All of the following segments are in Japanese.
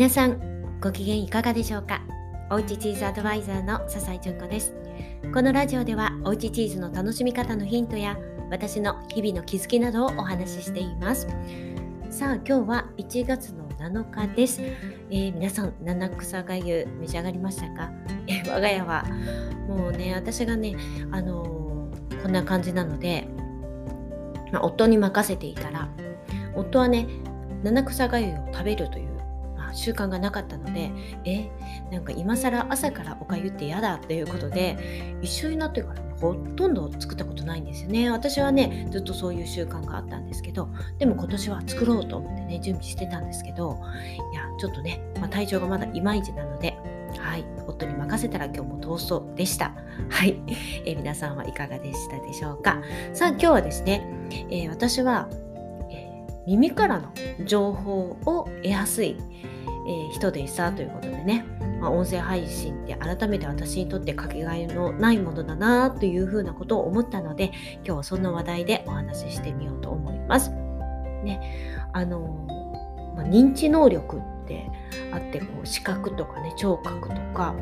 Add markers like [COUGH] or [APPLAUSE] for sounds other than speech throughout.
皆さんご機嫌いかがでしょうか？おうちチーズアドバイザーの笹井純子です。このラジオではおうちチーズの楽しみ方のヒントや私の日々の気づきなどをお話ししています。さあ今日は1月の7日です、えー、皆さん七草がゆ召し上がりましたか、えー、我が家はもうね私がねあのー、こんな感じなので、まあ、夫に任せていたら夫はね七草がゆを食べるという習慣がなかったのでえなんか今更朝からおかゆって嫌だっていうことで一緒になってから、ね、ほとんど作ったことないんですよね私はねずっとそういう習慣があったんですけどでも今年は作ろうと思ってね準備してたんですけどいやちょっとね、まあ、体調がまだいまいちなのではい、夫に任せたら今日も逃走でした。はい、[LAUGHS] えー、皆さんはいかがでしたでしょうか。さあ今日はですね、えー、私は、え、耳からの情報を得やすい、えー、人でしたということでね、まあ、音声配信って改めて私にとってかけがえのないものだなというふうなことを思ったので今日はそんな話題でお話ししてみようと思います。ね、あのまあ、認知能力ってあってこう視覚とかね聴覚とか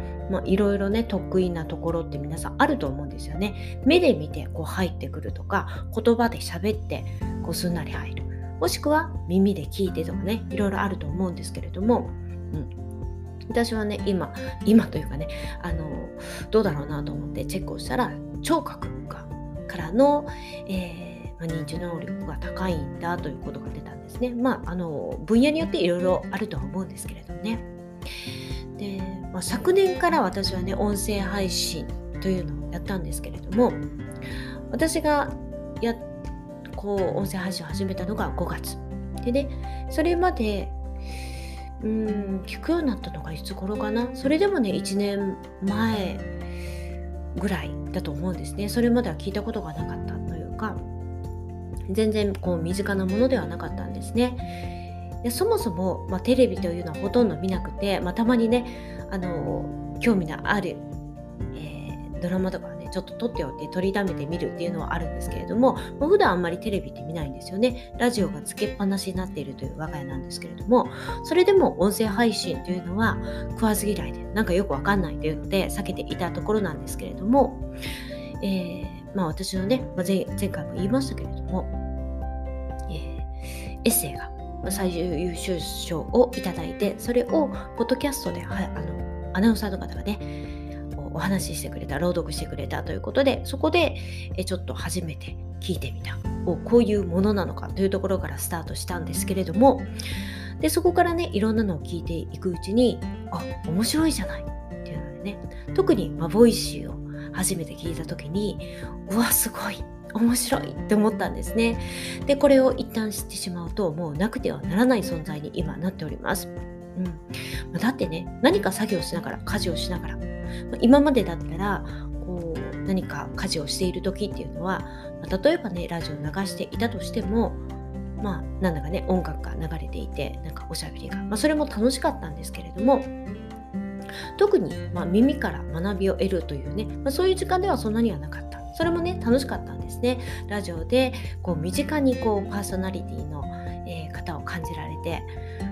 いろいろね得意なところって皆さんあると思うんですよね。目で見てこう入ってくるとか言葉で喋ってこうすんなり入る。もしくは耳で聞いてとかねいろいろあると思うんですけれども、うん、私はね今今というかねあのどうだろうなと思ってチェックをしたら聴覚がからの、えーまあ、認知能力が高いんだということが出たんですね。まああの分野によっていろいろあるとは思うんですけれどもね。で、まあ、昨年から私はね音声配信というのをやったんですけれども私がやっこう音声配信を始めたのが5月。でねそれまでうん聞くようになったのがいつ頃かな？それでもね1年前ぐらいだと思うんですね。それまでは聞いたことがなかったというか全然こう身近なものではなかったんですね。でそもそも、まあ、テレビというのはほとんど見なくて、まあ、たまにねあの興味のある、えー、ドラマとかちょっと撮っておいて取りためてみるっていうのはあるんですけれども、まあ、普段あんまりテレビって見ないんですよね。ラジオがつけっぱなしになっているという我が家なんですけれども、それでも音声配信というのは食わず嫌いで、なんかよくわかんないというので避けていたところなんですけれども、えー、まあ私のね、まあ、前回も言いましたけれども、えー、エッセイが最優秀賞をいただいて、それをポッドキャストで、は、あのアナウンサーの方がね、お話ししてくれた朗読してくれたということでそこでえちょっと初めて聞いてみた。おこういうものなのかというところからスタートしたんですけれどもでそこからねいろんなのを聞いていくうちにあ面白いじゃない。っていうのでね特に、まあ、ボイシーを初めて聞いた時にうわすごい面白いって思ったんですね。でこれを一旦知ってしまうともうなくてはならない存在に今なっております。うん、だってね何か作業しながら家事をしながら今までだったらこう何か家事をしている時っていうのは例えばねラジオを流していたとしてもまあなんだかね音楽が流れていてなんかおしゃべりが、まあ、それも楽しかったんですけれども特に、まあ、耳から学びを得るというね、まあ、そういう時間ではそんなにはなかった。それもね楽しかったんですね。ラジオでこう身近にこうパーソナリティの、えー、方を感じられて、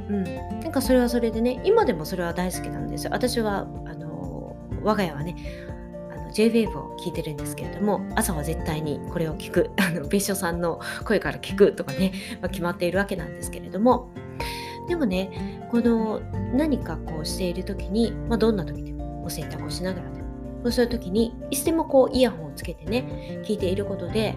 うん、なんかそれはそれでね今でもそれは大好きなんですよ。私はあの我が家はね JWAVE を聞いてるんですけれども朝は絶対にこれを聞く [LAUGHS] あの別所さんの声から聞くとかね、まあ、決まっているわけなんですけれどもでもねこの何かこうしている時に、まあ、どんな時でもお洗濯をしながらでもそういう時にいつでもこうイヤホンをつけてね聞いていることで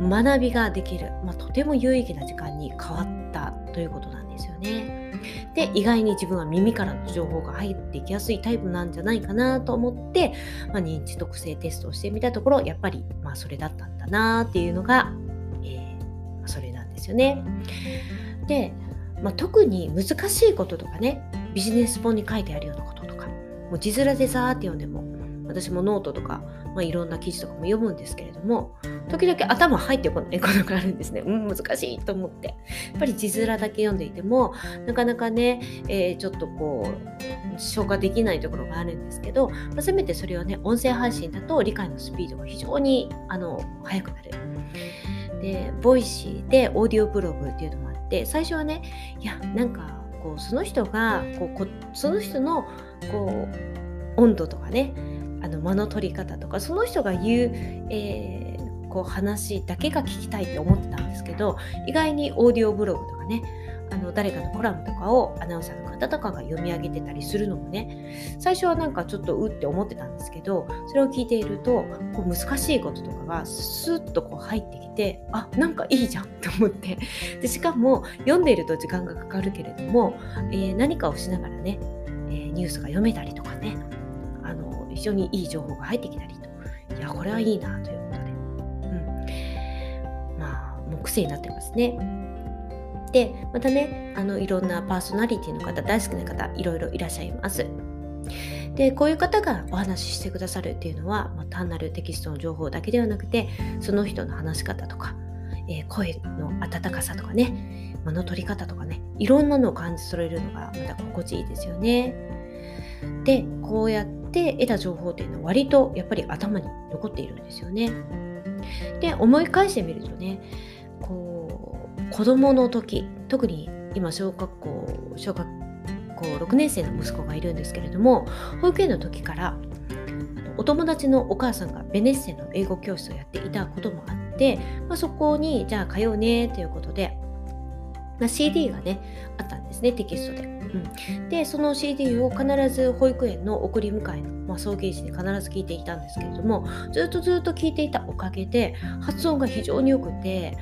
学びができる、まあ、とても有意義な時間に変わったということなんですよね。で意外に自分は耳からの情報が入ってきやすいタイプなんじゃないかなと思って、まあ、認知特性テストをしてみたところやっぱりまあそれだったんだなっていうのが、えー、それなんですよね。で、まあ、特に難しいこととかねビジネス本に書いてあるようなこととかもう字面でさーって読んでも私もノートとか、まあ、いろんな記事とかも読むんですけれども時々頭入ってこないことがあるんですね。うん、難しいと思って。やっぱり字面だけ読んでいても、なかなかね、えー、ちょっとこう、消化できないところがあるんですけど、まあ、せめてそれをね、音声配信だと理解のスピードが非常にあの速くなる。で、 Voicy でオーディオブログっていうのもあって、最初はね、いや、なんか、こうその人がこうこその人のこう温度とかねあの間の取り方とかその人が言う、えー、こう話だけが聞きたいって思ってたんですけど意外にオーディオブログとかねあの誰かのコラムとかをアナウンサーの方とかが読み上げてたりするのもね最初はなんかちょっとうって思ってたんですけどそれを聞いているとこう難しいこととかがスッとこう入ってきてあなんかいいじゃんって思って。でしかも読んでいると時間がかかるけれども、えー、何かをしながらね、えー、ニュースが読めたりとかね非常にいい情報が入ってきたりと。いやこれはいいなということで、うん、まあもう癖になってますね。でまたねあのいろんなパーソナリティの方大好きな方いろいろいらっしゃいます。でこういう方がお話ししてくださるっていうのは、まあ、単なるテキストの情報だけではなくてその人の話し方とか、えー、声の温かさとかね間の取り方とかねいろんなのを感じ取れるのがまた心地いいですよね。でこうやって得た情報っていうのは割とやっぱり頭に残っているんですよねで思い返してみるとねこう子供の時特に今小学校小学校6年生の息子がいるんですけれども保育園の時からお友達のお母さんがベネッセの英語教室をやっていたこともあって、まあ、そこにじゃあ通うねということで、まあ、CD がねあったんですねテキストで。うん、でその CD を必ず保育園の送り迎えの、まあ、送迎時に必ず聞いていたんですけれどもずっとずっと聞いていたおかげで発音が非常に良くて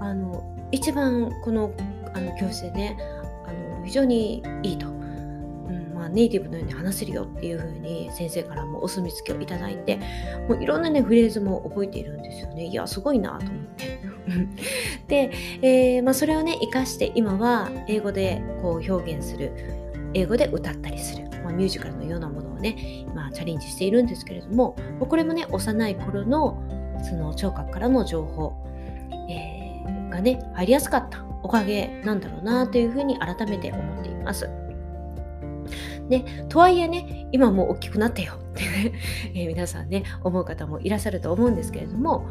あの一番このあの教室でねあの非常にいいと、うんまあ、ネイティブのように話せるよっていう風に先生からもお墨付きをいただいてもういろんなねフレーズも覚えているんですよね。いやすごいなと思って。[LAUGHS] で、えー、まあ、それをね生かして今は英語でこう表現する。英語で歌ったりする、まあ、ミュージカルのようなものをね今チャレンジしているんですけれどもこれもね幼い頃のその聴覚からの情報、えーがね入りやすかった。おかげなんだろうなというふうに改めて思っています。でとはいえね今もう大きくなってよってね、えー、皆さんね思う方もいらっしゃると思うんですけれども、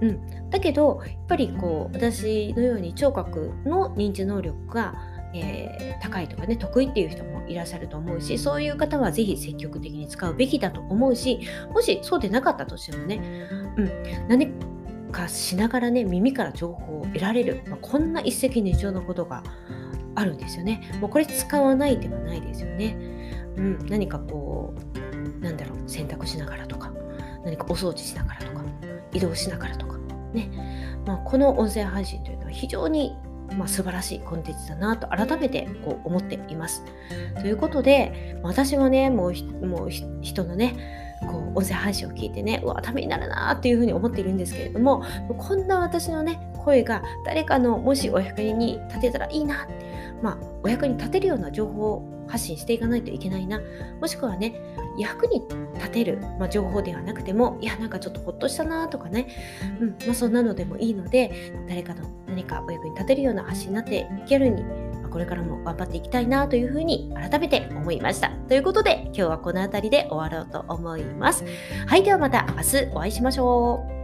うん、だけどやっぱりこう私のように聴覚の認知能力がえー、高いとかね得意っていう人もいらっしゃると思うしそういう方は是非積極的に使うべきだと思うしもしそうでなかったとしてもね、うん、何かしながらね耳から情報を得られる、まあ、こんな一石二鳥のことがあるんですよね。もうこれ使わないではないですよね。うん、何かこうなんだろう洗濯しながらとか何かお掃除しながらとか移動しながらとかね、まあ、この音声配信というのは非常にまあ、素晴らしいコンテンツだなと改めてこう思っています。ということで私はねもうもう人のねこう音声配信を聞いてねうわためになるなっていうふうに思っているんですけれどもこんな私のね声が誰かのもしお役に立てたらいいなってまあお役に立てるような情報を発信していかないといけないなもしくはね役に立てる、まあ、情報ではなくてもいやなんかちょっとほっとしたなとかね、うんまあ、そんなのでもいいので誰かの何かお役に立てるような発信になっていけるにこれからも頑張っていきたいなというふうに改めて思いました。ということで今日はこの辺りで終わろうと思います。はい、ではまた明日お会いしましょう。